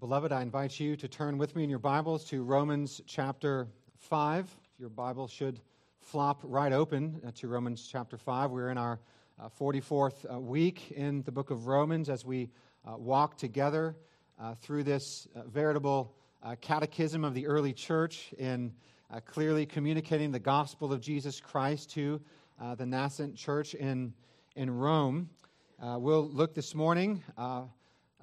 Beloved, I invite you to turn with me in your Bibles to Romans chapter 5. Your Bible should flop right open to Romans chapter 5. We're in our uh, 44th uh, week in the book of Romans as we uh, walk together uh, through this uh, veritable uh, catechism of the early church in clearly communicating the gospel of Jesus Christ to the nascent church in, in Rome. we'll look this morning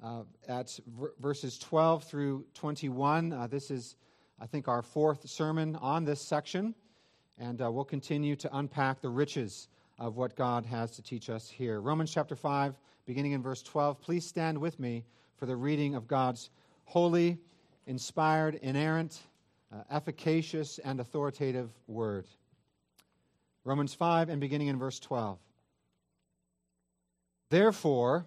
uh, at v- verses 12 through 21. Uh, this is, I think, our fourth sermon on this section, and uh, we'll continue to unpack the riches of what God has to teach us here. Romans chapter 5, beginning in verse 12. Please stand with me for the reading of God's holy, inspired, inerrant, uh, efficacious, and authoritative word. Romans 5, and beginning in verse 12. Therefore,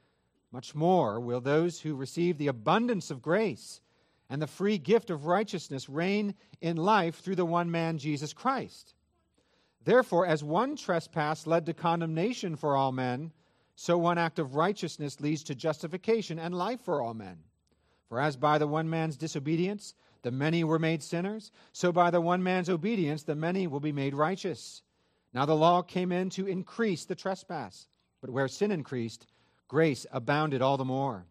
much more will those who receive the abundance of grace and the free gift of righteousness reign in life through the one man, Jesus Christ. Therefore, as one trespass led to condemnation for all men, so one act of righteousness leads to justification and life for all men. For as by the one man's disobedience the many were made sinners, so by the one man's obedience the many will be made righteous. Now the law came in to increase the trespass, but where sin increased, grace abounded all the more.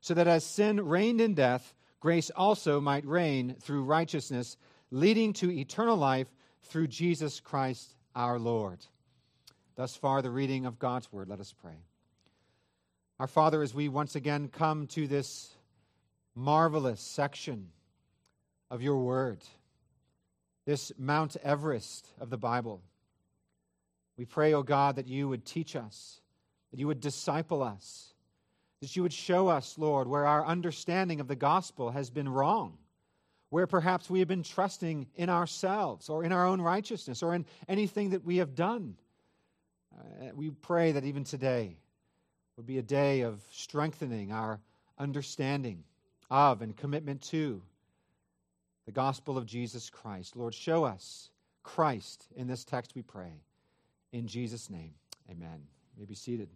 So that as sin reigned in death, grace also might reign through righteousness, leading to eternal life through Jesus Christ our Lord. Thus far, the reading of God's word. Let us pray. Our Father, as we once again come to this marvelous section of your word, this Mount Everest of the Bible, we pray, O oh God, that you would teach us that you would disciple us, that you would show us, Lord, where our understanding of the gospel has been wrong, where perhaps we have been trusting in ourselves or in our own righteousness or in anything that we have done. Uh, we pray that even today would be a day of strengthening our understanding of and commitment to the gospel of Jesus Christ. Lord, show us Christ in this text, we pray. In Jesus' name, amen. You may be seated.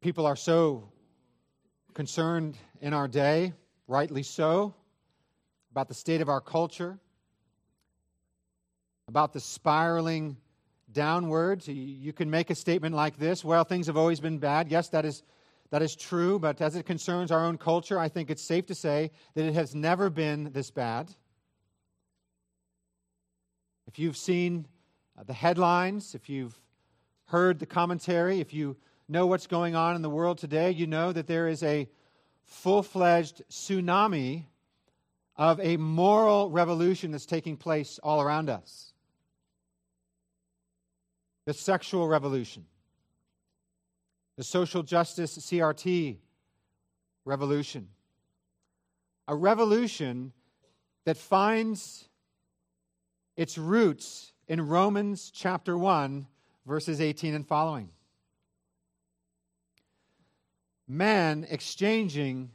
People are so concerned in our day, rightly so, about the state of our culture, about the spiraling downwards. You can make a statement like this well, things have always been bad. Yes, that is, that is true, but as it concerns our own culture, I think it's safe to say that it has never been this bad. If you've seen uh, the headlines, if you've heard the commentary, if you know what's going on in the world today, you know that there is a full fledged tsunami of a moral revolution that's taking place all around us. The sexual revolution, the social justice CRT revolution, a revolution that finds its roots in Romans chapter 1, verses 18 and following man exchanging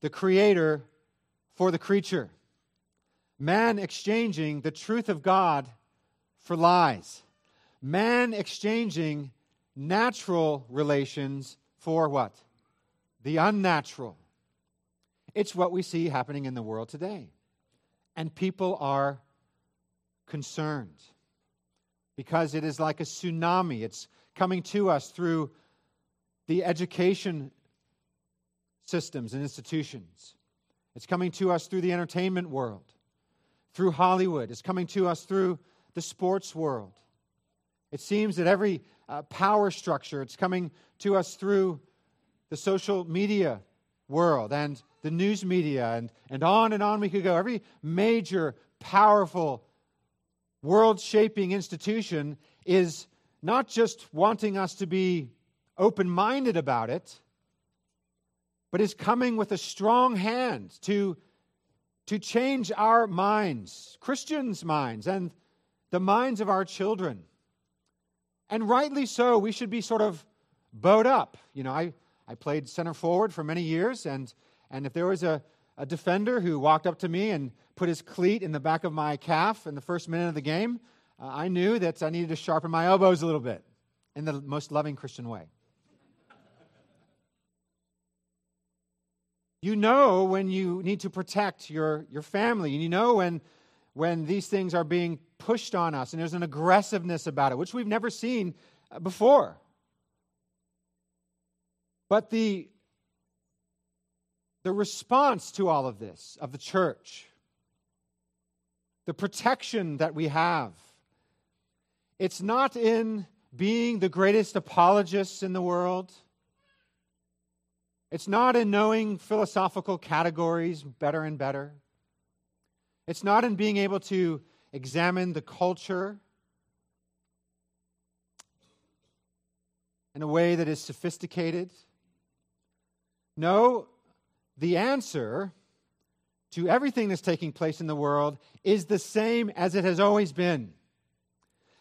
the creator for the creature, man exchanging the truth of God for lies, man exchanging natural relations for what? The unnatural. It's what we see happening in the world today. And people are concerned because it is like a tsunami. It's coming to us through the education systems and institutions. It's coming to us through the entertainment world, through Hollywood. It's coming to us through the sports world. It seems that every uh, power structure, it's coming to us through the social media world and the news media, and, and on and on we could go. Every major, powerful, world shaping institution is not just wanting us to be open minded about it, but is coming with a strong hand to, to change our minds, Christians' minds, and the minds of our children. And rightly so, we should be sort of bowed up. You know, I, I played center forward for many years, and, and if there was a, a defender who walked up to me and put his cleat in the back of my calf in the first minute of the game, uh, I knew that I needed to sharpen my elbows a little bit in the most loving Christian way. You know when you need to protect your, your family, and you know when, when these things are being pushed on us, and there's an aggressiveness about it, which we've never seen uh, before. But the, the response to all of this of the church, the protection that we have, it's not in being the greatest apologists in the world. It's not in knowing philosophical categories better and better. It's not in being able to examine the culture in a way that is sophisticated. No, the answer to everything that's taking place in the world is the same as it has always been.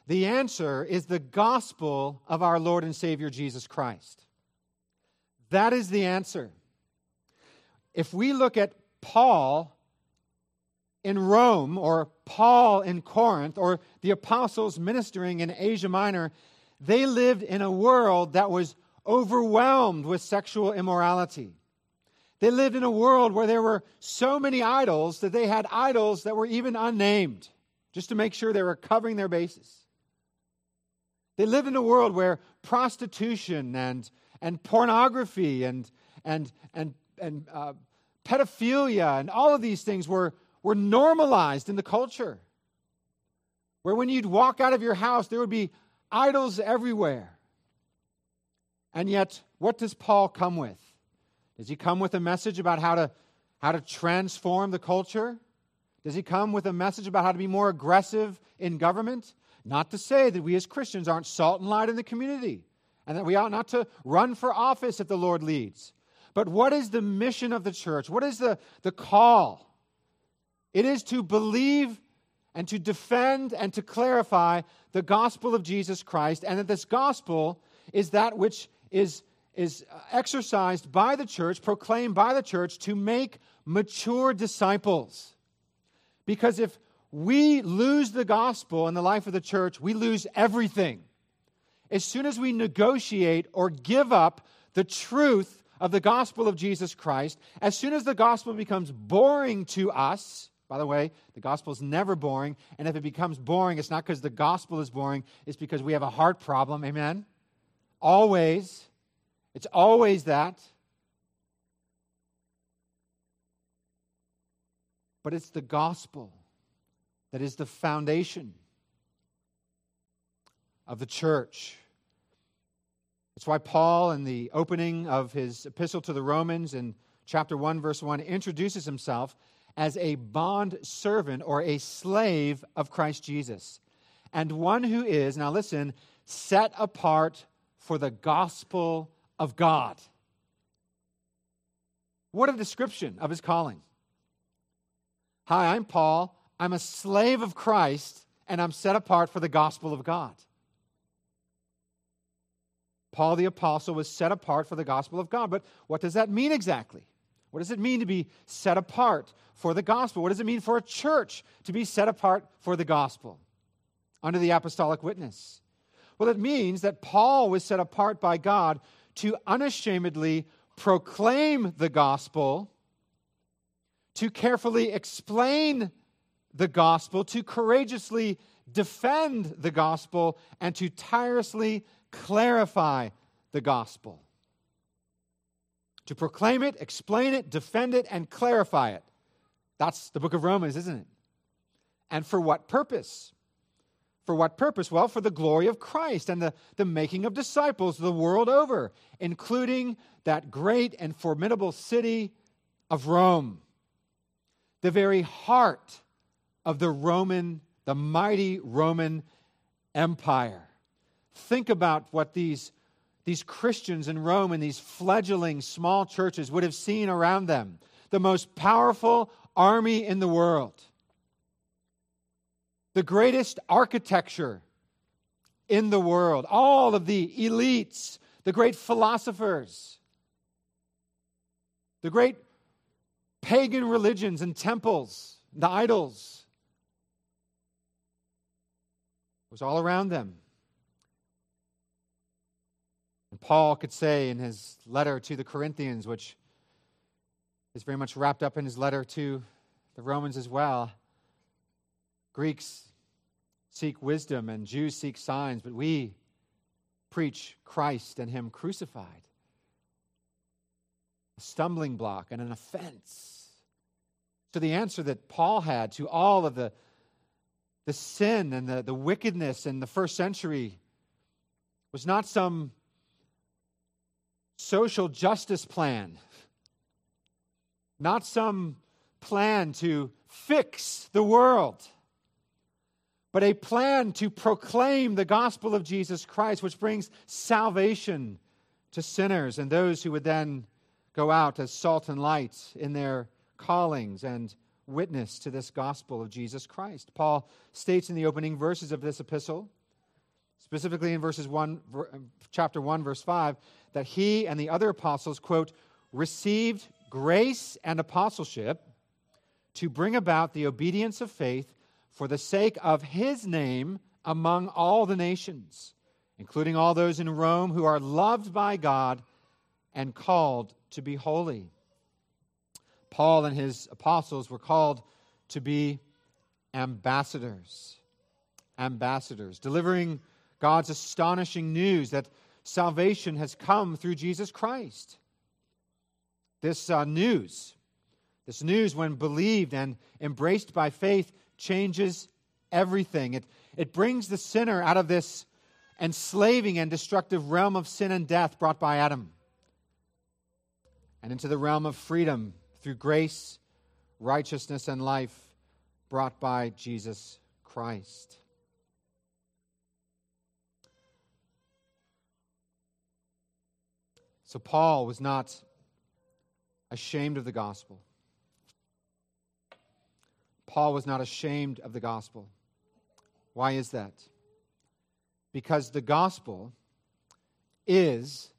The answer is the gospel of our Lord and Savior Jesus Christ. That is the answer. If we look at Paul in Rome, or Paul in Corinth, or the apostles ministering in Asia Minor, they lived in a world that was overwhelmed with sexual immorality. They lived in a world where there were so many idols that they had idols that were even unnamed, just to make sure they were covering their bases. They lived in a world where prostitution and and pornography and, and, and, and uh, pedophilia and all of these things were, were normalized in the culture. Where when you'd walk out of your house, there would be idols everywhere. And yet, what does Paul come with? Does he come with a message about how to, how to transform the culture? Does he come with a message about how to be more aggressive in government? Not to say that we as Christians aren't salt and light in the community and that we ought not to run for office if the Lord leads. But what is the mission of the church? What is the, the call? It is to believe and to defend and to clarify the gospel of Jesus Christ, and that this gospel is that which is, is exercised by the church, proclaimed by the church to make mature disciples. Because if we lose the gospel in the life of the church, we lose everything as soon as we negotiate or give up the truth of the gospel of Jesus Christ, as soon as the gospel becomes boring to us, by the way, the gospel is never boring, and if it becomes boring, it's not because the gospel is boring, it's because we have a heart problem. Amen? Always. It's always that. But it's the gospel that is the foundation of the church. It's why Paul, in the opening of his epistle to the Romans in chapter 1, verse 1, introduces himself as a bond servant or a slave of Christ Jesus, and one who is, now listen, set apart for the gospel of God. What a description of his calling. Hi, I'm Paul. I'm a slave of Christ, and I'm set apart for the gospel of God. Paul the Apostle was set apart for the gospel of God. But what does that mean exactly? What does it mean to be set apart for the gospel? What does it mean for a church to be set apart for the gospel under the apostolic witness? Well, it means that Paul was set apart by God to unashamedly proclaim the gospel, to carefully explain the gospel, to courageously defend the gospel, and to tirelessly clarify the gospel. to proclaim it, explain it, defend it, and clarify it. That's the book of Romans, isn't it? And for what purpose? For what purpose? Well, for the glory of Christ and the, the making of disciples the world over, including that great and formidable city of Rome, the very heart of the Roman, the mighty Roman Empire. Think about what these, these Christians in Rome and these fledgling small churches would have seen around them the most powerful army in the world, the greatest architecture in the world, all of the elites, the great philosophers, the great pagan religions and temples, the idols. Was all around them. Paul could say in his letter to the Corinthians, which is very much wrapped up in his letter to the Romans as well Greeks seek wisdom and Jews seek signs, but we preach Christ and Him crucified. A stumbling block and an offense. So, the answer that Paul had to all of the, the sin and the, the wickedness in the first century was not some social justice plan, not some plan to fix the world, but a plan to proclaim the gospel of Jesus Christ, which brings salvation to sinners and those who would then go out as salt and light in their callings and witness to this gospel of Jesus Christ. Paul states in the opening verses of this epistle, specifically in verses 1 um, chapter 1 verse 5 that he and the other apostles, quote, received grace and apostleship to bring about the obedience of faith for the sake of his name among all the nations, including all those in Rome who are loved by God and called to be holy. Paul and his apostles were called to be ambassadors. Ambassadors, delivering God's astonishing news that salvation has come through Jesus Christ. This uh, news, this news, when believed and embraced by faith, changes everything. It, it brings the sinner out of this enslaving and destructive realm of sin and death brought by Adam and into the realm of freedom through grace, righteousness, and life brought by Jesus Christ. So Paul was not ashamed of the gospel. Paul was not ashamed of the gospel. Why is that? Because the gospel is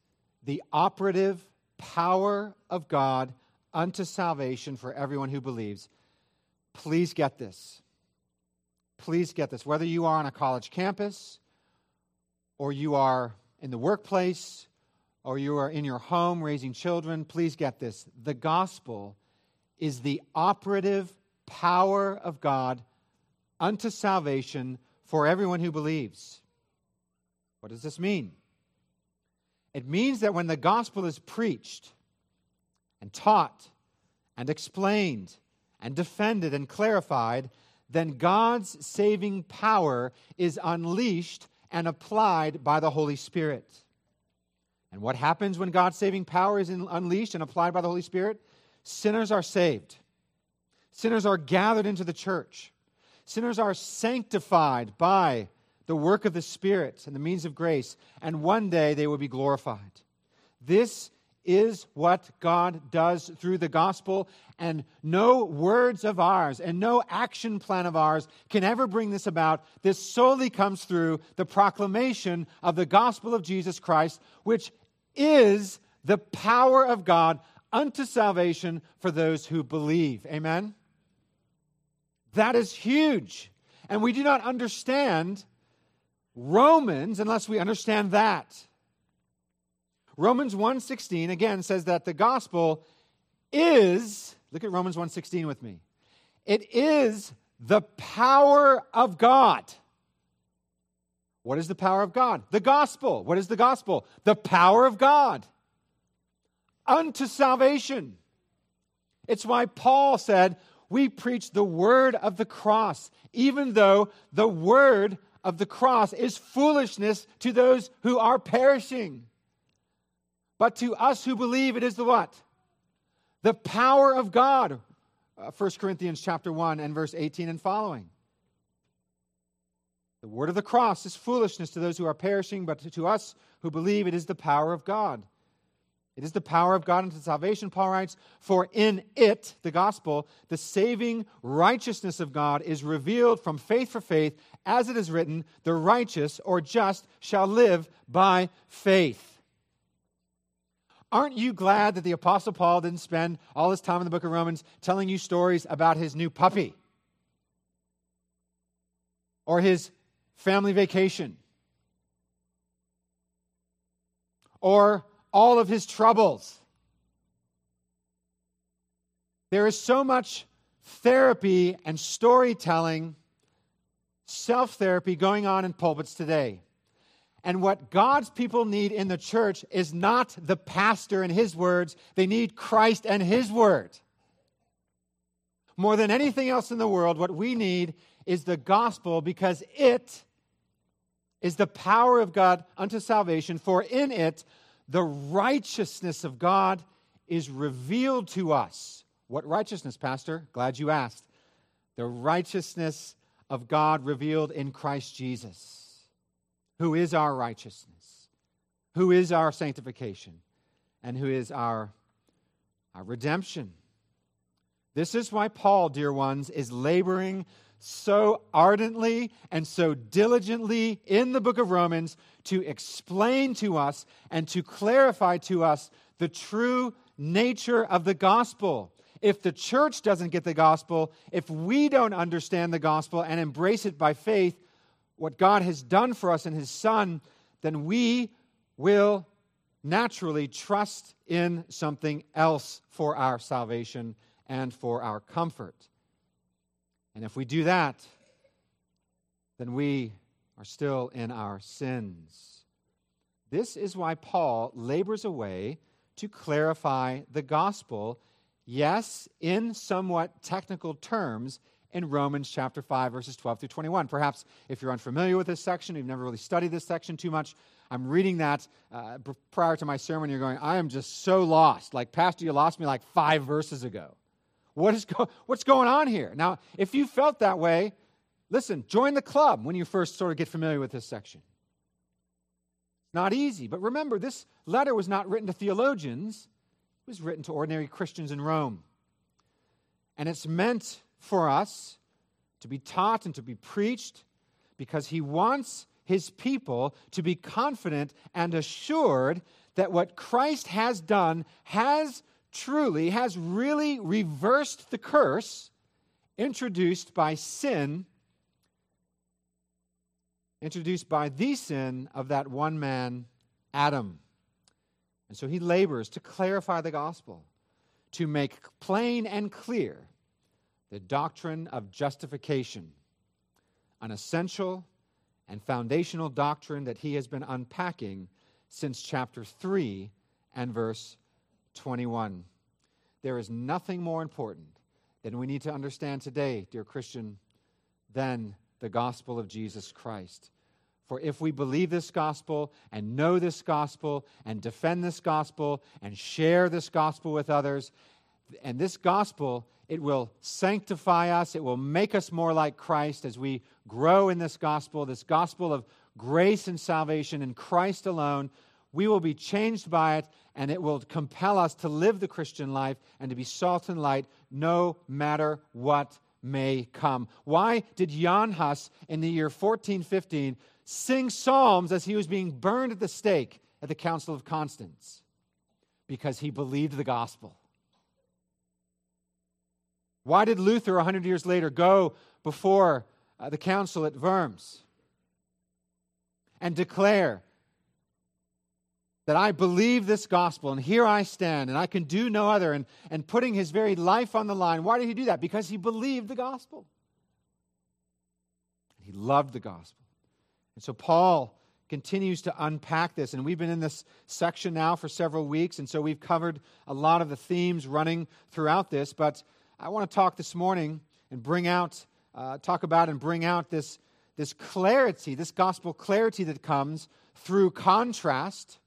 the operative power of God unto salvation for everyone who believes. Please get this. Please get this. Whether you are on a college campus or you are in the workplace or you are in your home raising children, please get this. The gospel is the operative power of God unto salvation for everyone who believes. What does this mean? It means that when the gospel is preached and taught and explained and defended and clarified, then God's saving power is unleashed and applied by the Holy Spirit. And what happens when God's saving power is unleashed and applied by the Holy Spirit? Sinners are saved. Sinners are gathered into the church. Sinners are sanctified by the work of the Spirit and the means of grace, and one day they will be glorified. This is what God does through the gospel, and no words of ours and no action plan of ours can ever bring this about. This solely comes through the proclamation of the gospel of Jesus Christ, which is the power of God unto salvation for those who believe. Amen? That is huge. And we do not understand Romans unless we understand that. Romans 1:16 again says that the gospel is look at Romans 1:16 with me. It is the power of God what is the power of God? The gospel. What is the gospel? The power of God unto salvation. It's why Paul said, We preach the word of the cross, even though the word of the cross is foolishness to those who are perishing. But to us who believe, it is the what? The power of God. Uh, 1 Corinthians chapter 1 and verse 18 and following. The word of the cross is foolishness to those who are perishing, but to us who believe, it is the power of God. It is the power of God unto salvation, Paul writes, for in it, the gospel, the saving righteousness of God is revealed from faith for faith, as it is written, the righteous or just shall live by faith. Aren't you glad that the Apostle Paul didn't spend all his time in the book of Romans telling you stories about his new puppy or his family vacation or all of his troubles. There is so much therapy and storytelling, self therapy going on in pulpits today. And what God's people need in the church is not the pastor and his words, they need Christ and his word. More than anything else in the world, what we need is the gospel because it is the power of God unto salvation, for in it the righteousness of God is revealed to us. What righteousness, Pastor? Glad you asked. The righteousness of God revealed in Christ Jesus, who is our righteousness, who is our sanctification, and who is our, our redemption. This is why Paul, dear ones, is laboring so ardently and so diligently in the book of Romans to explain to us and to clarify to us the true nature of the gospel. If the church doesn't get the gospel, if we don't understand the gospel and embrace it by faith, what God has done for us in His Son, then we will naturally trust in something else for our salvation and for our comfort. And if we do that, then we are still in our sins. This is why Paul labors away to clarify the gospel, yes, in somewhat technical terms, in Romans chapter 5, verses 12 through 21. Perhaps if you're unfamiliar with this section, you've never really studied this section too much, I'm reading that uh, prior to my sermon. You're going, I am just so lost. Like, Pastor, you lost me like five verses ago. What is go- what's going on here? Now, if you felt that way, listen, join the club when you first sort of get familiar with this section. Not easy, but remember, this letter was not written to theologians, it was written to ordinary Christians in Rome. And it's meant for us to be taught and to be preached because he wants his people to be confident and assured that what Christ has done has truly has really reversed the curse introduced by sin, introduced by the sin of that one man, Adam. And so he labors to clarify the gospel, to make plain and clear the doctrine of justification, an essential and foundational doctrine that he has been unpacking since chapter 3 and verse 21. There is nothing more important than we need to understand today, dear Christian, than the gospel of Jesus Christ. For if we believe this gospel and know this gospel and defend this gospel and share this gospel with others, and this gospel, it will sanctify us, it will make us more like Christ as we grow in this gospel, this gospel of grace and salvation in Christ alone we will be changed by it, and it will compel us to live the Christian life and to be salt and light no matter what may come. Why did Jan Hus in the year 1415 sing psalms as he was being burned at the stake at the Council of Constance? Because he believed the gospel. Why did Luther, 100 years later, go before uh, the council at Worms and declare that I believe this gospel and here I stand and I can do no other, and, and putting his very life on the line. Why did he do that? Because he believed the gospel. He loved the gospel. And so Paul continues to unpack this. And we've been in this section now for several weeks, and so we've covered a lot of the themes running throughout this. But I want to talk this morning and bring out, uh, talk about and bring out this, this clarity, this gospel clarity that comes through contrast,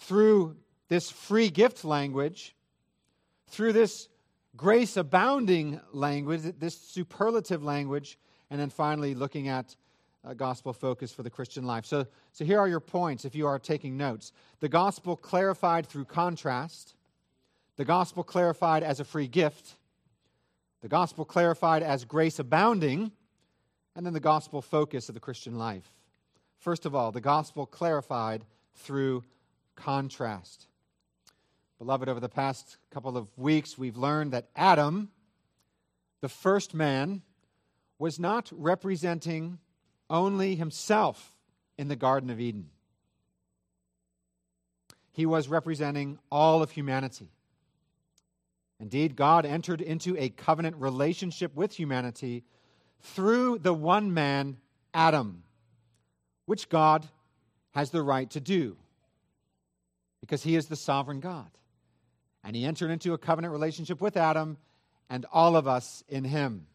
through this free gift language, through this grace abounding language, this superlative language, and then finally looking at a gospel focus for the Christian life. So, so here are your points if you are taking notes. The gospel clarified through contrast, the gospel clarified as a free gift, the gospel clarified as grace abounding, and then the gospel focus of the Christian life. First of all, the gospel clarified through contrast. Beloved, over the past couple of weeks, we've learned that Adam, the first man, was not representing only himself in the Garden of Eden. He was representing all of humanity. Indeed, God entered into a covenant relationship with humanity through the one man, Adam, which God has the right to do because he is the sovereign God. And he entered into a covenant relationship with Adam and all of us in him.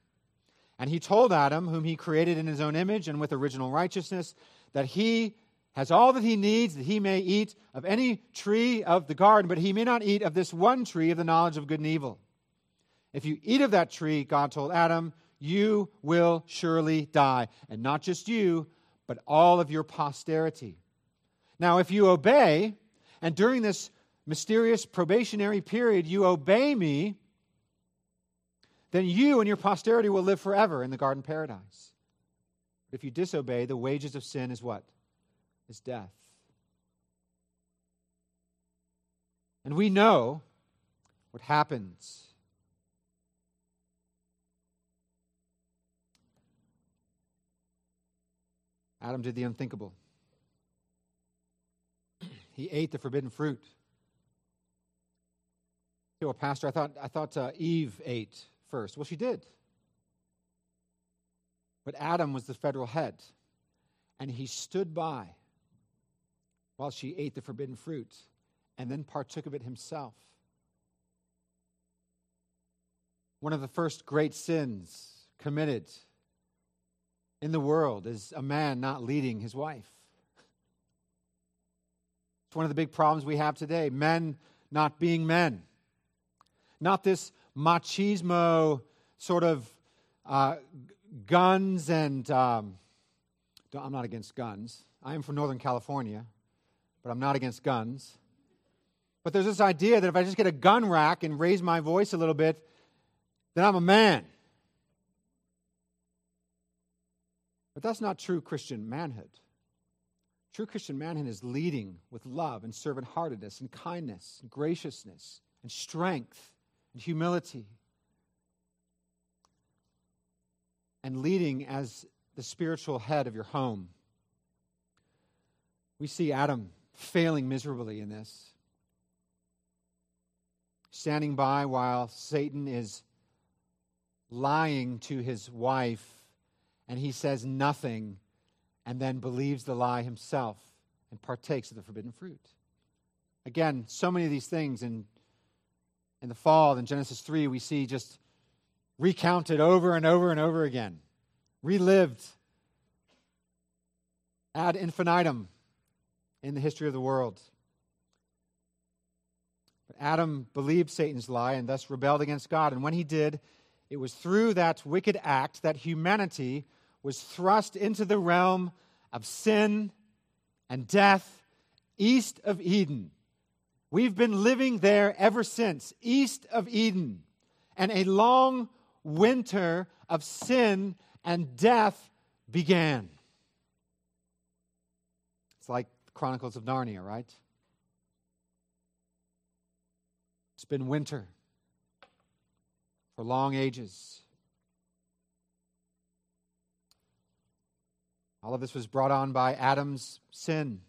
And he told Adam, whom he created in his own image and with original righteousness, that he has all that he needs, that he may eat of any tree of the garden, but he may not eat of this one tree of the knowledge of good and evil. If you eat of that tree, God told Adam, you will surely die. And not just you, but all of your posterity. Now, if you obey, and during this mysterious probationary period, you obey me, then you and your posterity will live forever in the garden paradise. But if you disobey, the wages of sin is what? Is death. And we know what happens. Adam did the unthinkable. He ate the forbidden fruit. Okay, well, Pastor, I thought, I thought uh, Eve ate first. Well, she did. But Adam was the federal head, and he stood by while she ate the forbidden fruit and then partook of it himself. One of the first great sins committed in the world is a man not leading his wife. It's one of the big problems we have today men not being men not this machismo sort of uh, guns and. Um, I'm not against guns. I am from Northern California, but I'm not against guns. But there's this idea that if I just get a gun rack and raise my voice a little bit, then I'm a man. But that's not true Christian manhood. True Christian manhood is leading with love and servant heartedness and kindness and graciousness and strength and humility, and leading as the spiritual head of your home. We see Adam failing miserably in this, standing by while Satan is lying to his wife, and he says nothing and then believes the lie himself and partakes of the forbidden fruit. Again, so many of these things in in the fall in Genesis 3, we see just recounted over and over and over again, relived ad infinitum in the history of the world. But Adam believed Satan's lie and thus rebelled against God. And when he did, it was through that wicked act that humanity was thrust into the realm of sin and death east of Eden. We've been living there ever since, east of Eden. And a long winter of sin and death began. It's like Chronicles of Narnia, right? It's been winter for long ages. All of this was brought on by Adam's sin.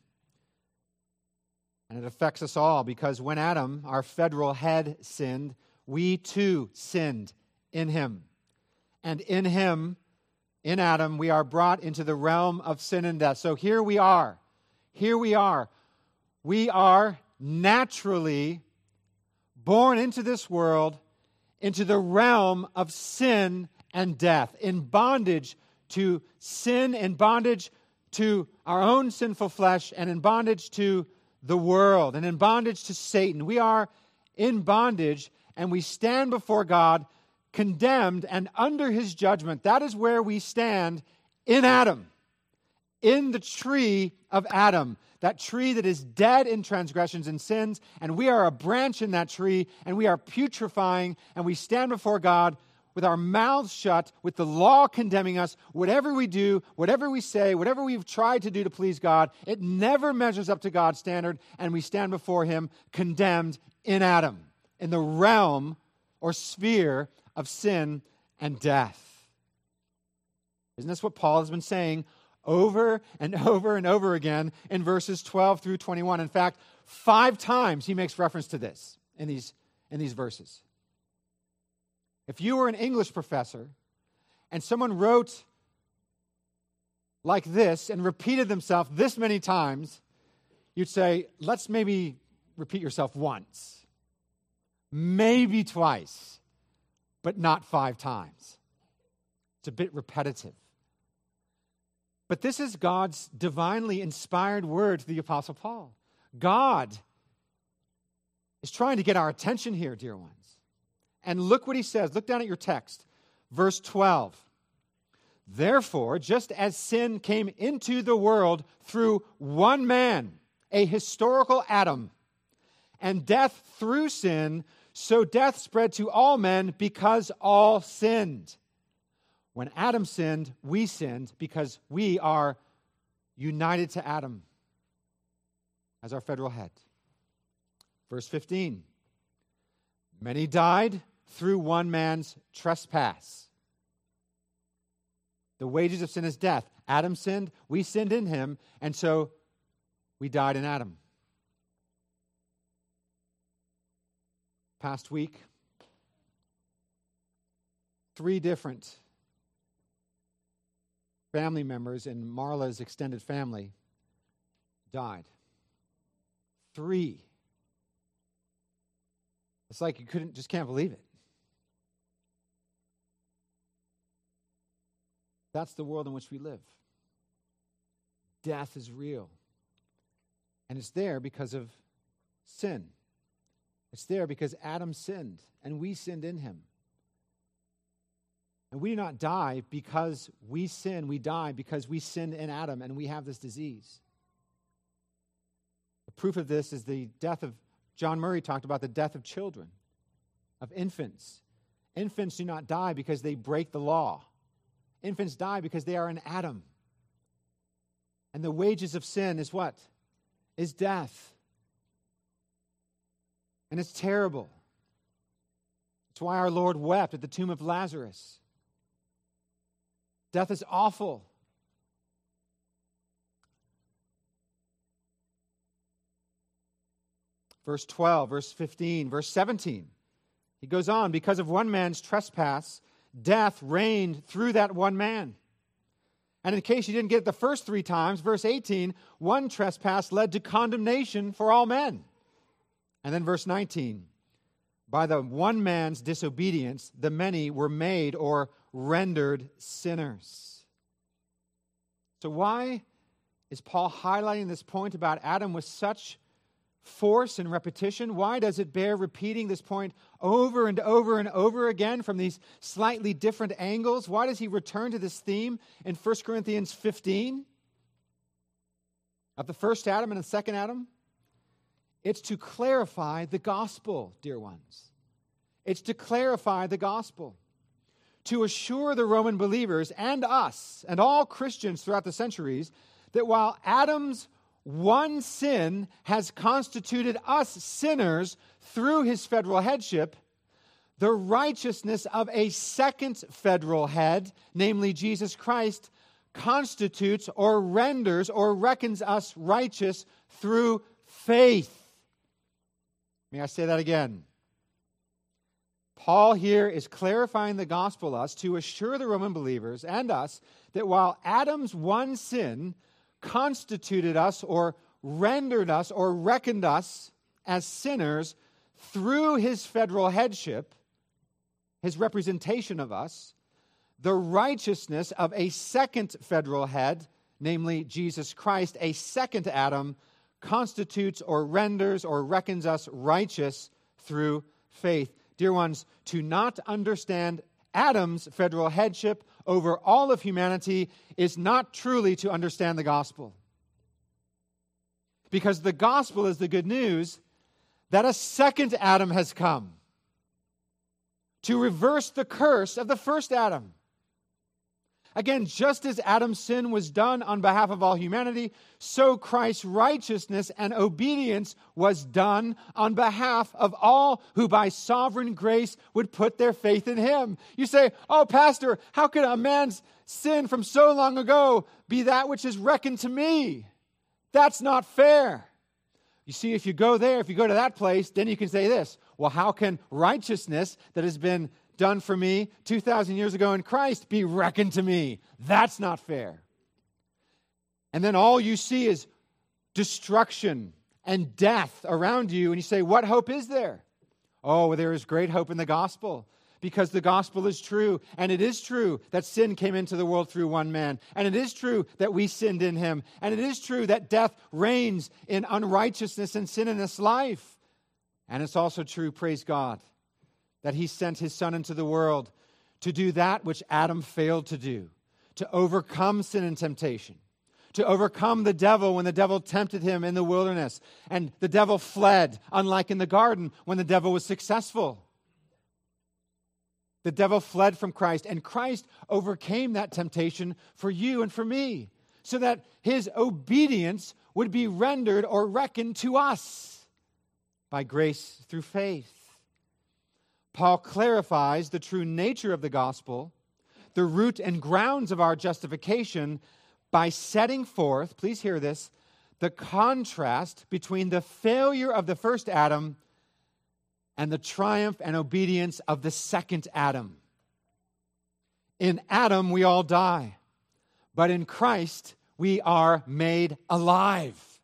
And it affects us all because when Adam, our federal head, sinned, we too sinned in him. And in him, in Adam, we are brought into the realm of sin and death. So here we are. Here we are. We are naturally born into this world, into the realm of sin and death, in bondage to sin, in bondage to our own sinful flesh, and in bondage to the world, and in bondage to Satan. We are in bondage, and we stand before God condemned and under his judgment. That is where we stand in Adam, in the tree of Adam, that tree that is dead in transgressions and sins. And we are a branch in that tree, and we are putrefying, and we stand before God with our mouths shut, with the law condemning us. Whatever we do, whatever we say, whatever we've tried to do to please God, it never measures up to God's standard, and we stand before him condemned in Adam, in the realm or sphere of sin and death. Isn't this what Paul has been saying over and over and over again in verses 12 through 21? In fact, five times he makes reference to this in these, in these verses. If you were an English professor and someone wrote like this and repeated themselves this many times, you'd say, let's maybe repeat yourself once, maybe twice but not five times. It's a bit repetitive. But this is God's divinely inspired word to the Apostle Paul. God is trying to get our attention here, dear ones. And look what he says. Look down at your text, verse 12. Therefore, just as sin came into the world through one man, a historical Adam, and death through sin, so death spread to all men because all sinned. When Adam sinned, we sinned because we are united to Adam as our federal head. Verse 15 Many died through one man's trespass. The wages of sin is death. Adam sinned, we sinned in him, and so we died in Adam. past week. Three different family members in Marla's extended family died. Three. It's like you couldn't just can't believe it. That's the world in which we live. Death is real. And it's there because of sin. It's there because Adam sinned and we sinned in him. And we do not die because we sin. We die because we sinned in Adam and we have this disease. The proof of this is the death of, John Murray talked about the death of children, of infants. Infants do not die because they break the law, infants die because they are in Adam. And the wages of sin is what? Is death. And it's terrible. It's why our Lord wept at the tomb of Lazarus. Death is awful. Verse 12, verse 15, verse 17. He goes on, because of one man's trespass, death reigned through that one man. And in case you didn't get it the first three times, verse 18, one trespass led to condemnation for all men. And then verse 19 by the one man's disobedience, the many were made or rendered sinners. So, why is Paul highlighting this point about Adam with such force and repetition? Why does it bear repeating this point over and over and over again from these slightly different angles? Why does he return to this theme in 1 Corinthians 15 of the first Adam and the second Adam? It's to clarify the gospel, dear ones. It's to clarify the gospel. To assure the Roman believers and us and all Christians throughout the centuries that while Adam's one sin has constituted us sinners through his federal headship, the righteousness of a second federal head, namely Jesus Christ, constitutes or renders or reckons us righteous through faith. May I say that again? Paul here is clarifying the gospel us to assure the Roman believers and us that while Adam's one sin constituted us or rendered us or reckoned us as sinners through his federal headship, his representation of us, the righteousness of a second federal head, namely Jesus Christ, a second Adam, constitutes or renders or reckons us righteous through faith. Dear ones, to not understand Adam's federal headship over all of humanity is not truly to understand the gospel. Because the gospel is the good news that a second Adam has come to reverse the curse of the first Adam. Again, just as Adam's sin was done on behalf of all humanity, so Christ's righteousness and obedience was done on behalf of all who by sovereign grace would put their faith in him. You say, Oh, Pastor, how could a man's sin from so long ago be that which is reckoned to me? That's not fair. You see, if you go there, if you go to that place, then you can say this Well, how can righteousness that has been done for me 2,000 years ago in Christ be reckoned to me. That's not fair. And then all you see is destruction and death around you, and you say, What hope is there? Oh, there is great hope in the gospel because the gospel is true. And it is true that sin came into the world through one man. And it is true that we sinned in him. And it is true that death reigns in unrighteousness and sin in this life. And it's also true, praise God, that he sent his son into the world to do that which Adam failed to do, to overcome sin and temptation, to overcome the devil when the devil tempted him in the wilderness. And the devil fled, unlike in the garden when the devil was successful. The devil fled from Christ, and Christ overcame that temptation for you and for me, so that his obedience would be rendered or reckoned to us by grace through faith. Paul clarifies the true nature of the gospel, the root and grounds of our justification, by setting forth, please hear this, the contrast between the failure of the first Adam and the triumph and obedience of the second Adam. In Adam, we all die, but in Christ, we are made alive.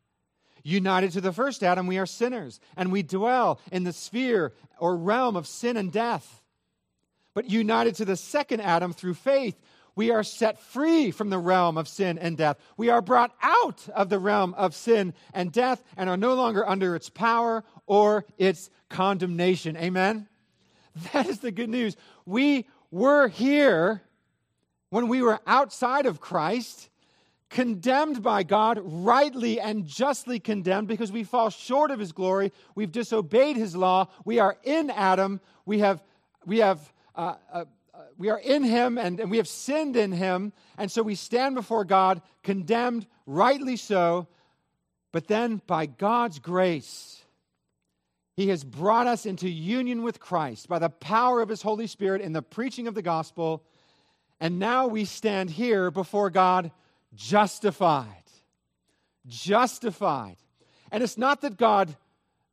United to the first Adam, we are sinners, and we dwell in the sphere or realm of sin and death. But united to the second Adam through faith, we are set free from the realm of sin and death. We are brought out of the realm of sin and death and are no longer under its power or its condemnation. Amen? That is the good news. We were here when we were outside of Christ condemned by God, rightly and justly condemned because we fall short of his glory. We've disobeyed his law. We are in Adam. We have, we have, uh, uh, we are in him and, and we have sinned in him. And so we stand before God condemned, rightly so. But then by God's grace, he has brought us into union with Christ by the power of his Holy Spirit in the preaching of the gospel. And now we stand here before God justified. Justified. And it's not that God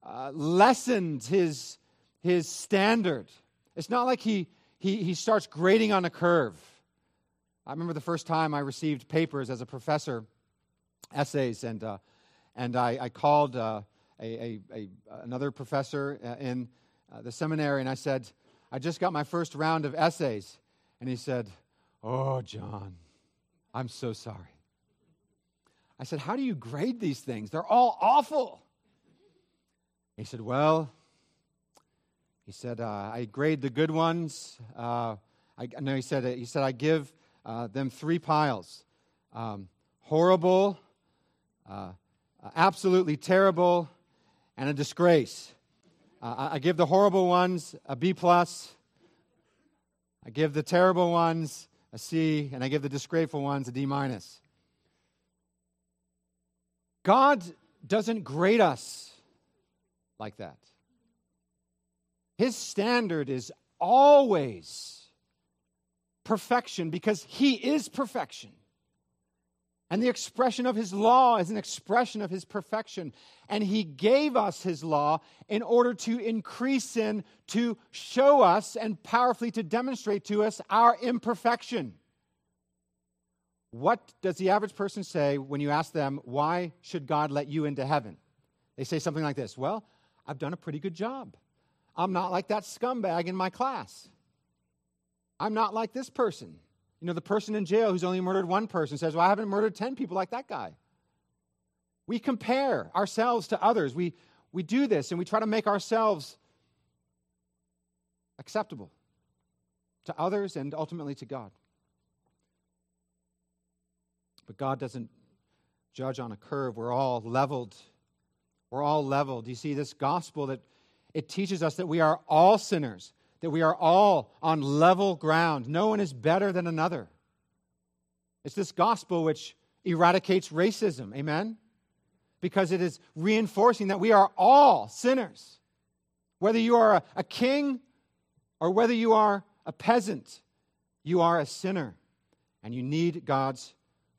uh, lessened his, his standard. It's not like he, he, he starts grading on a curve. I remember the first time I received papers as a professor, essays, and, uh, and I, I called uh, a, a, a, another professor uh, in uh, the seminary and I said, I just got my first round of essays. And he said, Oh, John. I'm so sorry. I said, How do you grade these things? They're all awful. He said, Well, he said, uh, I grade the good ones. Uh, I, no, he said, he said, I give uh, them three piles um, horrible, uh, absolutely terrible, and a disgrace. Uh, I give the horrible ones a B plus. I give the terrible ones a C, and I give the disgraceful ones a D minus. God doesn't grade us like that. His standard is always perfection because He is perfection. And the expression of his law is an expression of his perfection. And he gave us his law in order to increase sin, to show us and powerfully to demonstrate to us our imperfection. What does the average person say when you ask them, why should God let you into heaven? They say something like this Well, I've done a pretty good job. I'm not like that scumbag in my class. I'm not like this person. You know, the person in jail who's only murdered one person says, Well, I haven't murdered 10 people like that guy. We compare ourselves to others. We, we do this and we try to make ourselves acceptable to others and ultimately to God. But God doesn't judge on a curve. We're all leveled. We're all leveled. You see, this gospel that it teaches us that we are all sinners that we are all on level ground. No one is better than another. It's this gospel which eradicates racism. Amen? Because it is reinforcing that we are all sinners. Whether you are a, a king or whether you are a peasant, you are a sinner and you need God's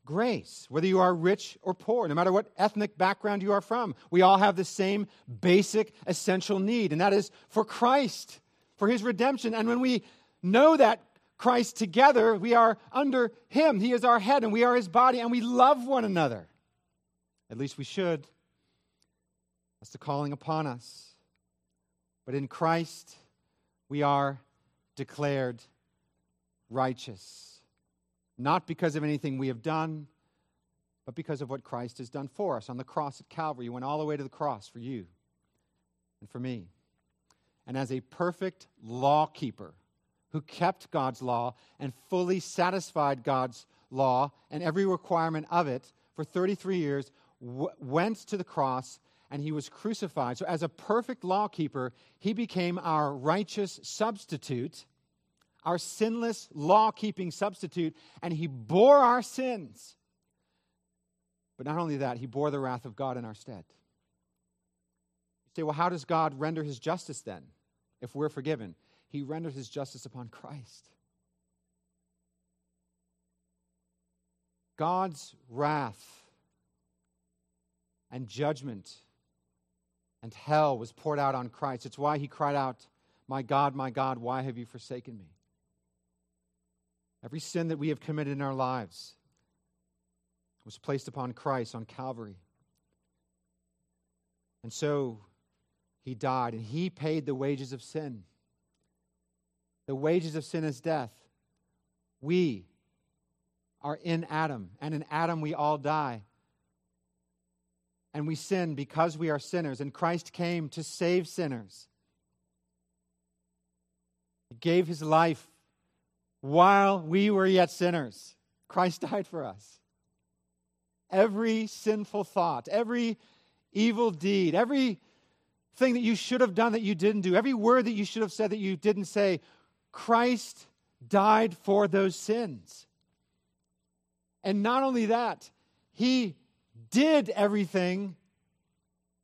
grace. Whether you are rich or poor, no matter what ethnic background you are from, we all have the same basic essential need, and that is for Christ for his redemption. And when we know that Christ together, we are under him. He is our head and we are his body and we love one another. At least we should. That's the calling upon us. But in Christ, we are declared righteous. Not because of anything we have done, but because of what Christ has done for us on the cross at Calvary. He went all the way to the cross for you and for me and as a perfect law keeper who kept God's law and fully satisfied God's law and every requirement of it for 33 years, w- went to the cross and he was crucified. So, as a perfect law keeper, he became our righteous substitute, our sinless law keeping substitute, and he bore our sins. But not only that, he bore the wrath of God in our stead. Say, well, how does God render his justice then? If we're forgiven, he renders his justice upon Christ. God's wrath and judgment and hell was poured out on Christ. It's why he cried out, My God, my God, why have you forsaken me? Every sin that we have committed in our lives was placed upon Christ on Calvary. And so he died, and he paid the wages of sin. The wages of sin is death. We are in Adam, and in Adam we all die. And we sin because we are sinners, and Christ came to save sinners. He gave his life while we were yet sinners. Christ died for us. Every sinful thought, every evil deed, every thing that you should have done that you didn't do, every word that you should have said that you didn't say, Christ died for those sins. And not only that, he did everything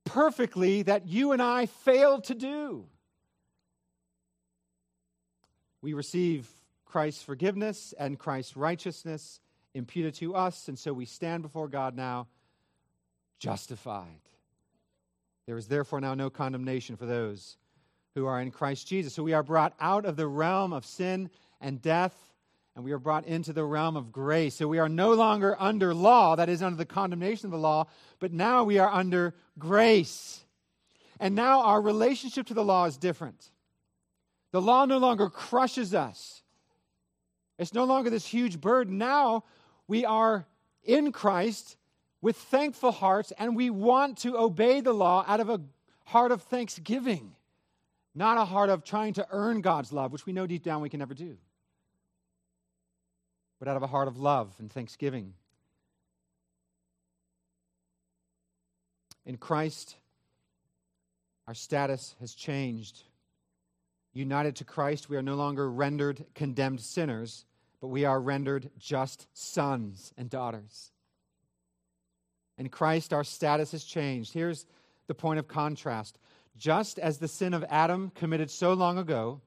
perfectly that you and I failed to do. We receive Christ's forgiveness and Christ's righteousness imputed to us, and so we stand before God now justified. There is therefore now no condemnation for those who are in Christ Jesus. So we are brought out of the realm of sin and death, and we are brought into the realm of grace. So we are no longer under law, that is, under the condemnation of the law, but now we are under grace. And now our relationship to the law is different. The law no longer crushes us, it's no longer this huge burden. Now we are in Christ with thankful hearts, and we want to obey the law out of a heart of thanksgiving, not a heart of trying to earn God's love, which we know deep down we can never do, but out of a heart of love and thanksgiving. In Christ, our status has changed. United to Christ, we are no longer rendered condemned sinners, but we are rendered just sons and daughters. In Christ, our status has changed. Here's the point of contrast. Just as the sin of Adam committed so long ago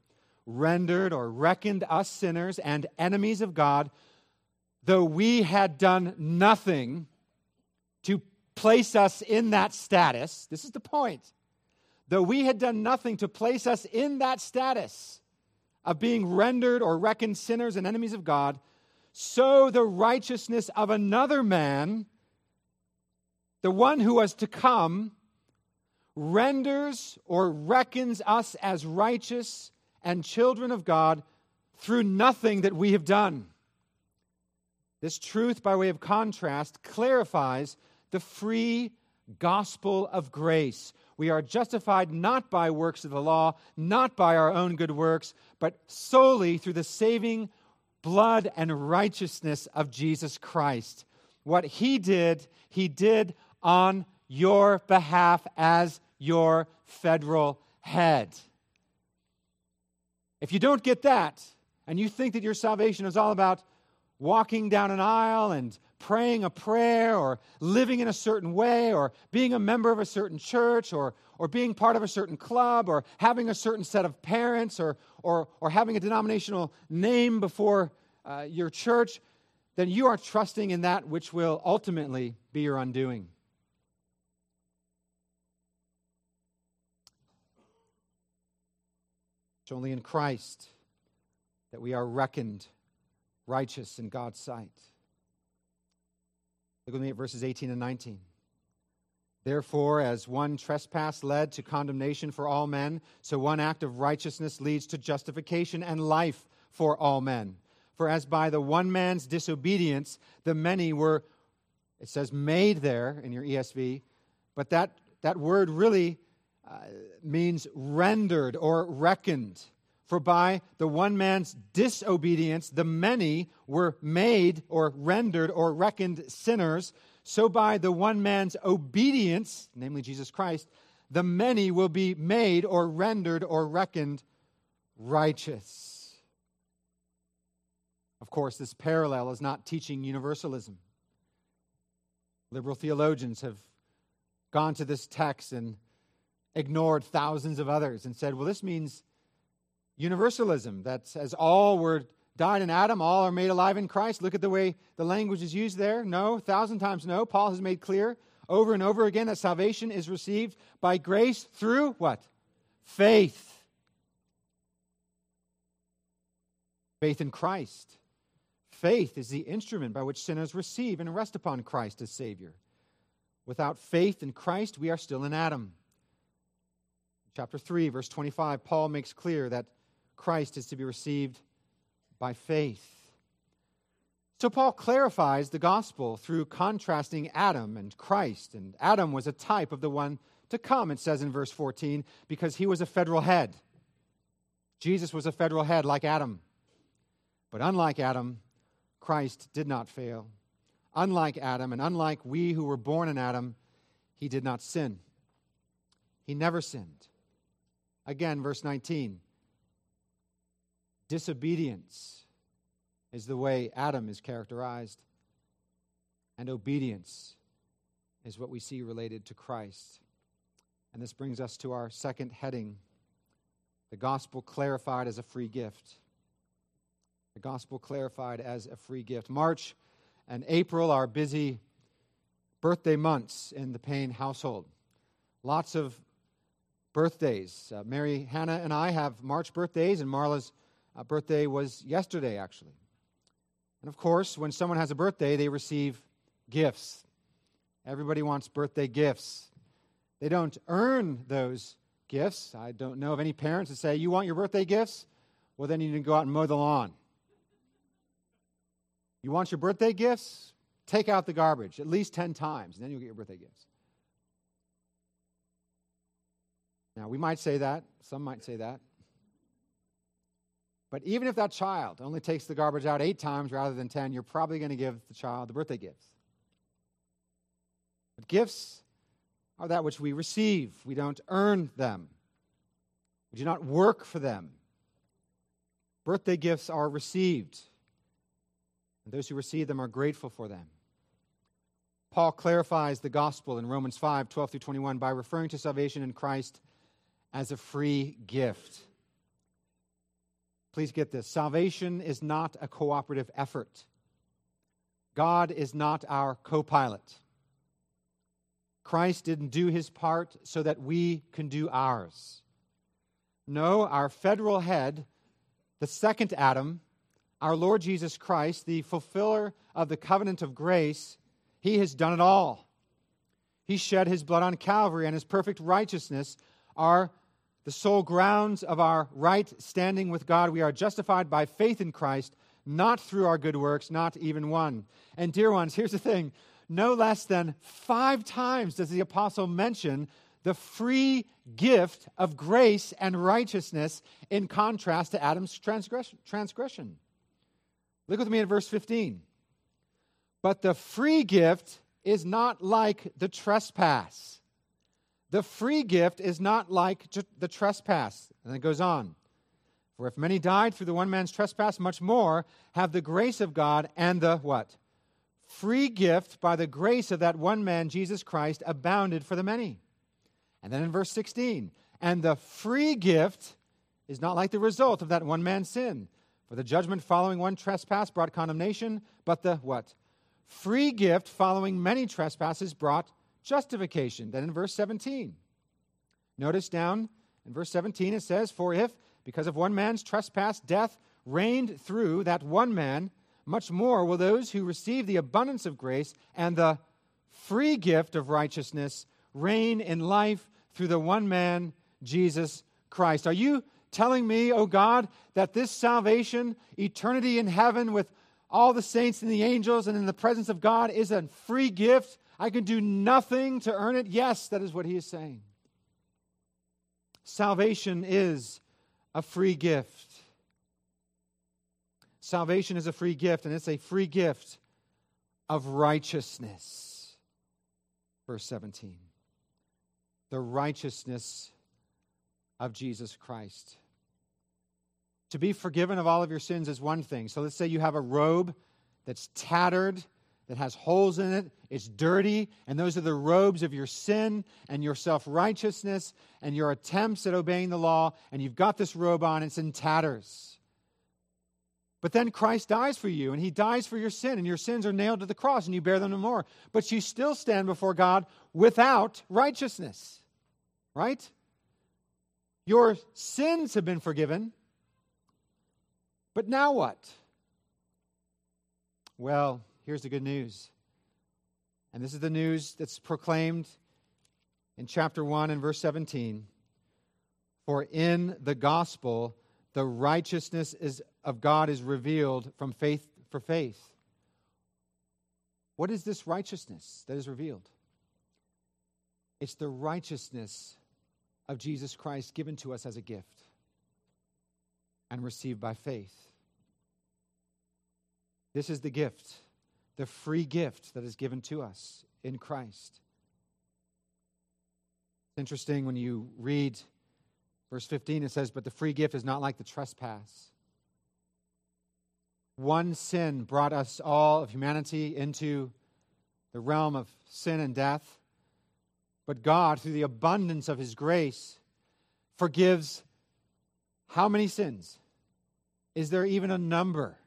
rendered or reckoned us sinners and enemies of God, though we had done nothing to place us in that status, this is the point, though we had done nothing to place us in that status of being rendered or reckoned sinners and enemies of God, so the righteousness of another man, the one who was to come, renders or reckons us as righteous and children of God through nothing that we have done. This truth, by way of contrast, clarifies the free gospel of grace. We are justified not by works of the law, not by our own good works, but solely through the saving blood and righteousness of Jesus Christ. What he did, he did on your behalf as your federal head. If you don't get that, and you think that your salvation is all about walking down an aisle and praying a prayer or living in a certain way or being a member of a certain church or, or being part of a certain club or having a certain set of parents or, or, or having a denominational name before uh, your church, then you are trusting in that which will ultimately be your undoing. It's only in Christ that we are reckoned righteous in God's sight. Look with me at verses 18 and 19. Therefore, as one trespass led to condemnation for all men, so one act of righteousness leads to justification and life for all men. For as by the one man's disobedience, the many were, it says made there in your ESV, but that, that word really means rendered or reckoned. For by the one man's disobedience, the many were made or rendered or reckoned sinners. So by the one man's obedience, namely Jesus Christ, the many will be made or rendered or reckoned righteous. Of course, this parallel is not teaching universalism. Liberal theologians have gone to this text and ignored thousands of others and said, well, this means universalism that says all were died in Adam, all are made alive in Christ. Look at the way the language is used there. No, thousand times no. Paul has made clear over and over again that salvation is received by grace through what? Faith. Faith in Christ. Faith is the instrument by which sinners receive and rest upon Christ as Savior. Without faith in Christ, we are still in Adam. Chapter 3, verse 25, Paul makes clear that Christ is to be received by faith. So Paul clarifies the gospel through contrasting Adam and Christ. And Adam was a type of the one to come, it says in verse 14, because he was a federal head. Jesus was a federal head like Adam. But unlike Adam, Christ did not fail. Unlike Adam, and unlike we who were born in Adam, he did not sin. He never sinned. Again, verse 19 Disobedience is the way Adam is characterized, and obedience is what we see related to Christ. And this brings us to our second heading the gospel clarified as a free gift. The gospel clarified as a free gift. March and April are busy birthday months in the Payne household. Lots of birthdays. Uh, Mary Hannah and I have March birthdays, and Marla's a birthday was yesterday, actually. And of course, when someone has a birthday, they receive gifts. Everybody wants birthday gifts. They don't earn those gifts. I don't know of any parents that say, You want your birthday gifts? Well, then you need to go out and mow the lawn. You want your birthday gifts? Take out the garbage at least 10 times, and then you'll get your birthday gifts. Now, we might say that. Some might say that. But even if that child only takes the garbage out eight times rather than 10, you're probably going to give the child the birthday gifts. But gifts are that which we receive, we don't earn them, we do not work for them. Birthday gifts are received, and those who receive them are grateful for them. Paul clarifies the gospel in Romans 5 12 through 21 by referring to salvation in Christ as a free gift. Please get this salvation is not a cooperative effort. God is not our co pilot. Christ didn't do his part so that we can do ours. No, our federal head, the second Adam, our Lord Jesus Christ, the fulfiller of the covenant of grace, he has done it all. He shed his blood on Calvary, and his perfect righteousness are the sole grounds of our right standing with God. We are justified by faith in Christ, not through our good works, not even one. And, dear ones, here's the thing no less than five times does the apostle mention the free gift of grace and righteousness in contrast to Adam's transgression. Look with me at verse 15. But the free gift is not like the trespass. The free gift is not like the trespass. And it goes on. For if many died through the one man's trespass, much more have the grace of God and the what? Free gift by the grace of that one man, Jesus Christ, abounded for the many. And then in verse 16, and the free gift is not like the result of that one man's sin. For the judgment following one trespass brought condemnation, but the what? Free gift following many trespasses brought justification. Then in verse 17, notice down in verse 17 it says, For if, because of one man's trespass, death reigned through that one man, much more will those who receive the abundance of grace and the free gift of righteousness reign in life through the one man, Jesus Christ. Are you telling me, oh God, that this salvation, eternity in heaven with all the saints and the angels and in the presence of God, is a free gift? I can do nothing to earn it? Yes, that is what he is saying. Salvation is a free gift. Salvation is a free gift, and it's a free gift of righteousness. Verse 17 the righteousness of Jesus Christ. To be forgiven of all of your sins is one thing. So let's say you have a robe that's tattered, that has holes in it, it's dirty, and those are the robes of your sin and your self righteousness and your attempts at obeying the law, and you've got this robe on, it's in tatters. But then Christ dies for you, and he dies for your sin, and your sins are nailed to the cross, and you bear them no more. But you still stand before God without righteousness right? Your sins have been forgiven. But now what? Well, here's the good news. And this is the news that's proclaimed in chapter 1 and verse 17. For in the gospel, the righteousness is, of God is revealed from faith for faith. What is this righteousness that is revealed? It's the righteousness of Jesus Christ given to us as a gift and received by faith. This is the gift, the free gift that is given to us in Christ. It's interesting when you read verse 15, it says, But the free gift is not like the trespass. One sin brought us all of humanity into the realm of sin and death. But God, through the abundance of His grace, forgives how many sins? Is there even a number?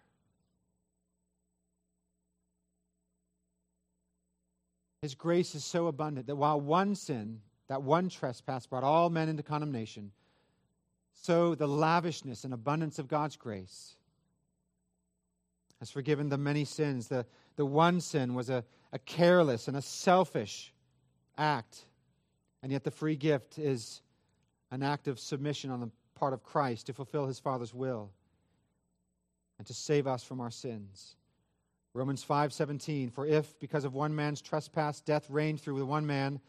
His grace is so abundant that while one sin, that one trespass, brought all men into condemnation, so the lavishness and abundance of God's grace has forgiven the many sins. The, the one sin was a, a careless and a selfish act and yet, the free gift is an act of submission on the part of Christ to fulfill his Father's will and to save us from our sins. Romans 5:17 For if because of one man's trespass death reigned through the one man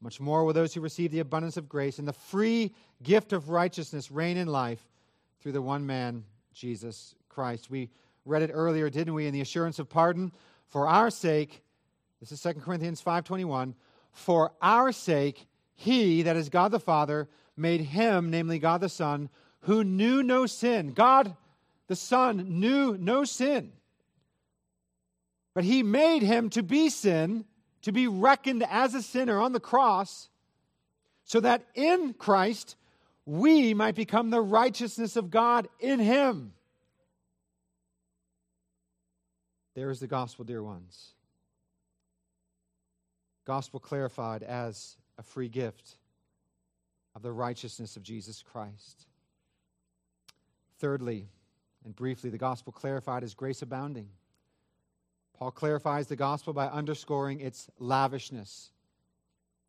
much more will those who receive the abundance of grace and the free gift of righteousness reign in life through the one man Jesus Christ. We read it earlier didn't we in the assurance of pardon for our sake this is 2 Corinthians 5:21 for our sake he, that is God the Father, made him, namely God the Son, who knew no sin. God the Son knew no sin. But he made him to be sin, to be reckoned as a sinner on the cross, so that in Christ we might become the righteousness of God in him. There is the gospel, dear ones. Gospel clarified as a free gift of the righteousness of Jesus Christ. Thirdly, and briefly, the gospel clarified as grace abounding. Paul clarifies the gospel by underscoring its lavishness,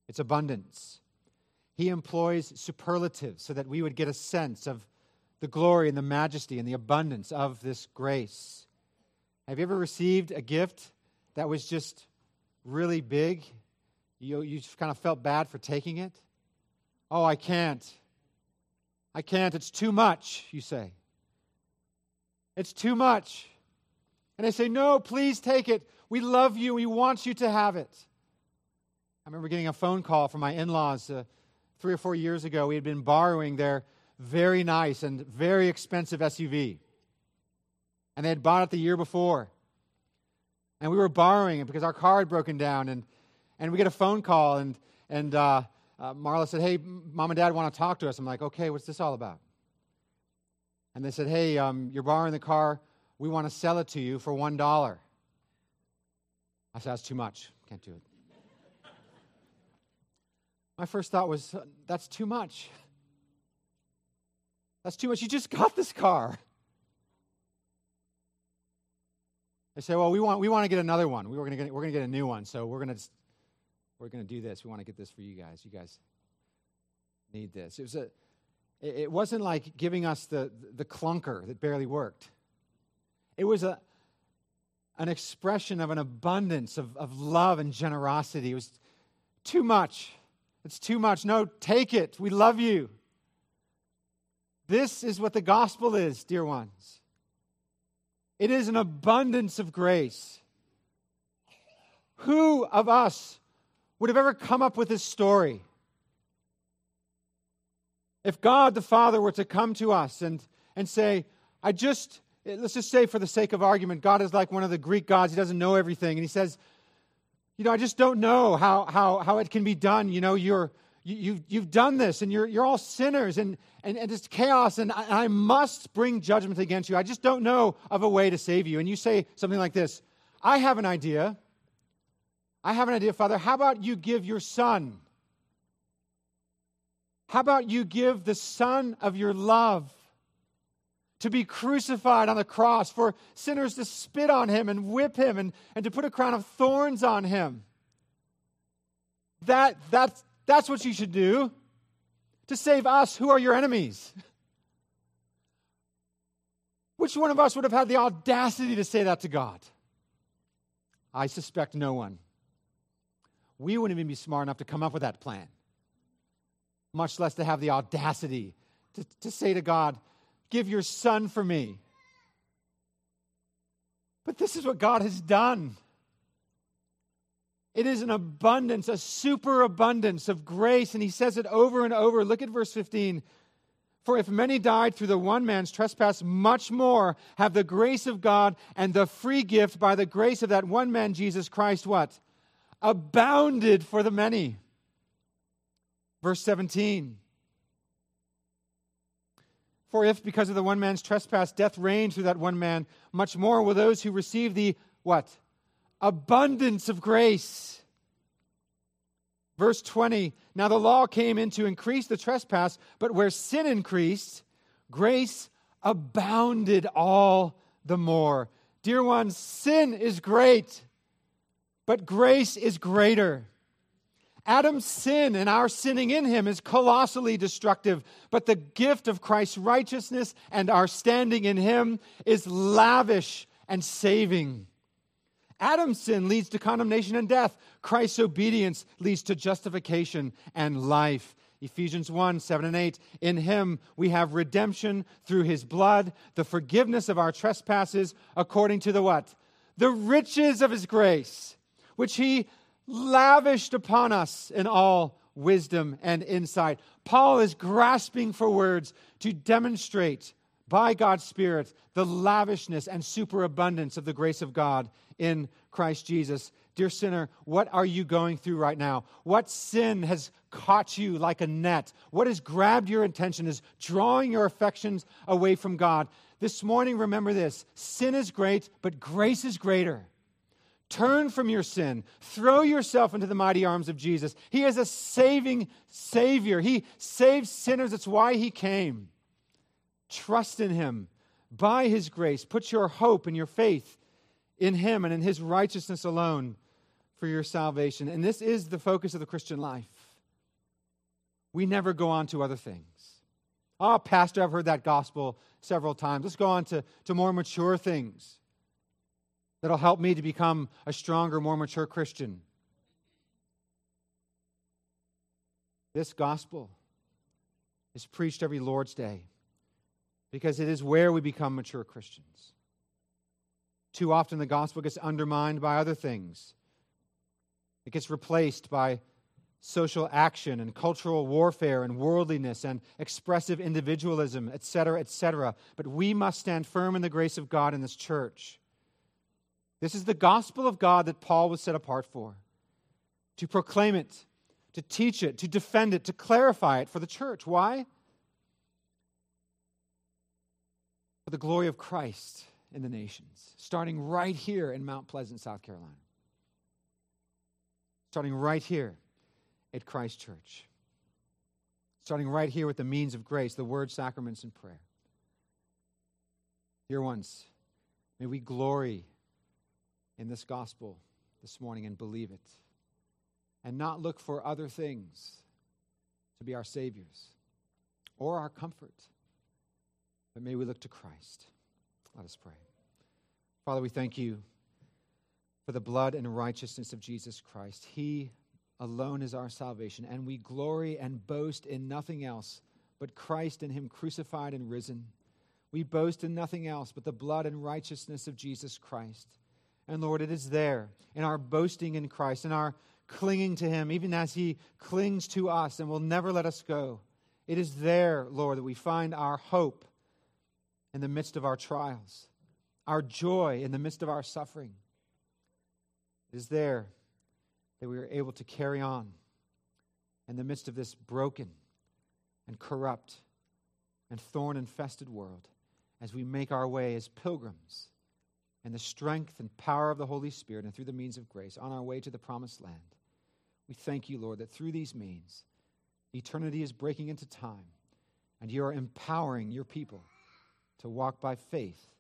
its abundance. He employs superlatives so that we would get a sense of the glory and the majesty and the abundance of this grace. Have you ever received a gift that was just really big? You, you just kind of felt bad for taking it? Oh, I can't. I can't. It's too much, you say. It's too much. And I say, No, please take it. We love you. We want you to have it. I remember getting a phone call from my in laws uh, three or four years ago. We had been borrowing their very nice and very expensive SUV. And they had bought it the year before. And we were borrowing it because our car had broken down. And, and we get a phone call, and, and uh, uh, Marla said, Hey, mom and dad want to talk to us. I'm like, Okay, what's this all about? And they said, Hey, um, you're borrowing the car. We want to sell it to you for $1. I said, That's too much. Can't do it. My first thought was, That's too much. That's too much. You just got this car. They say, well, we want, we want to get another one. We were to get, we're going to get a new one. So we're going to, we're going to do this. We want to get this for you guys. You guys need this. It, was a, it wasn't like giving us the, the clunker that barely worked. It was a, an expression of an abundance of, of love and generosity. It was too much. It's too much. No, take it. We love you. This is what the gospel is, dear ones. It is an abundance of grace. Who of us would have ever come up with this story? If God the Father were to come to us and, and say, I just, Eh, let's just say for the sake of argument, God is like one of the Greek gods, he doesn't know everything. And he says, You know, I just don't know how, how, how it can be done. You know, you're, you, you've, you've done this and you're, you're all sinners and, and, and it's chaos and I, I must bring judgment against you. I just don't know of a way to save you. And you say something like this I have an idea. I have an idea, Father. How about you give your son? How about you give the son of your love to be crucified on the cross for sinners to spit on him and whip him and, and to put a crown of thorns on him? That, that's, that's what you should do to save us who are your enemies. Which one of us would have had the audacity to say that to God? I suspect no one. We wouldn't even be smart enough to come up with that plan, much less to have the audacity to, to say to God, Give your son for me. But this is what God has done. It is an abundance, a superabundance of grace. And he says it over and over. Look at verse 15. For if many died through the one man's trespass, much more have the grace of God and the free gift by the grace of that one man, Jesus Christ, what? Abounded for the many. Verse 17. For if because of the one man's trespass death reigned through that one man, much more will those who receive the what? abundance of grace. Verse 20 Now the law came in to increase the trespass, but where sin increased, grace abounded all the more. Dear ones, sin is great, but grace is greater. Adam's sin and our sinning in him is colossally destructive, but the gift of Christ's righteousness and our standing in him is lavish and saving. Adam's sin leads to condemnation and death. Christ's obedience leads to justification and life. Ephesians 1 7 and 8. In him we have redemption through his blood, the forgiveness of our trespasses, according to the what? The riches of his grace, which he lavished upon us in all wisdom and insight. Paul is grasping for words to demonstrate by God's Spirit the lavishness and superabundance of the grace of God in Christ Jesus. Dear sinner, what are you going through right now? What sin has caught you like a net? What has grabbed your attention, is drawing your affections away from God? This morning, remember this sin is great, but grace is greater. Turn from your sin. Throw yourself into the mighty arms of Jesus. He is a saving Savior. He saves sinners. That's why He came. Trust in Him by His grace. Put your hope and your faith in Him and in His righteousness alone for your salvation. And this is the focus of the Christian life. We never go on to other things. Oh, Pastor, I've heard that gospel several times. Let's go on to, to more mature things that'll help me to become a stronger, more mature Christian. This gospel is preached every Lord's Day because it is where we become mature Christians. Too often the gospel gets undermined by other things it gets replaced by social action and cultural warfare and worldliness and expressive individualism, etc., etc. But we must stand firm in the grace of God in this church. This is the gospel of God that Paul was set apart for to proclaim it, to teach it, to defend it, to clarify it for the church. Why? For the glory of Christ in the nations, starting right here in Mount Pleasant, South Carolina starting right here at Christ Church. Starting right here with the means of grace, the word, sacraments, and prayer. Dear ones, may we glory in this gospel this morning and believe it, and not look for other things to be our saviors or our comfort, but may we look to Christ. Let us pray. Father, we thank you for the blood and righteousness of Jesus Christ. He alone is our salvation, and we glory and boast in nothing else but Christ and Him crucified and risen. We boast in nothing else but the blood and righteousness of Jesus Christ. And Lord, it is there in our boasting in Christ, in our clinging to Him, even as He clings to us and will never let us go. It is there, Lord, that we find our hope in the midst of our trials, our joy in the midst of our suffering. It is there that we are able to carry on in the midst of this broken and corrupt and thorn infested world as we make our way as pilgrims in the strength and power of the Holy Spirit and through the means of grace on our way to the promised land. We thank you, Lord, that through these means, eternity is breaking into time and you are empowering your people to walk by faith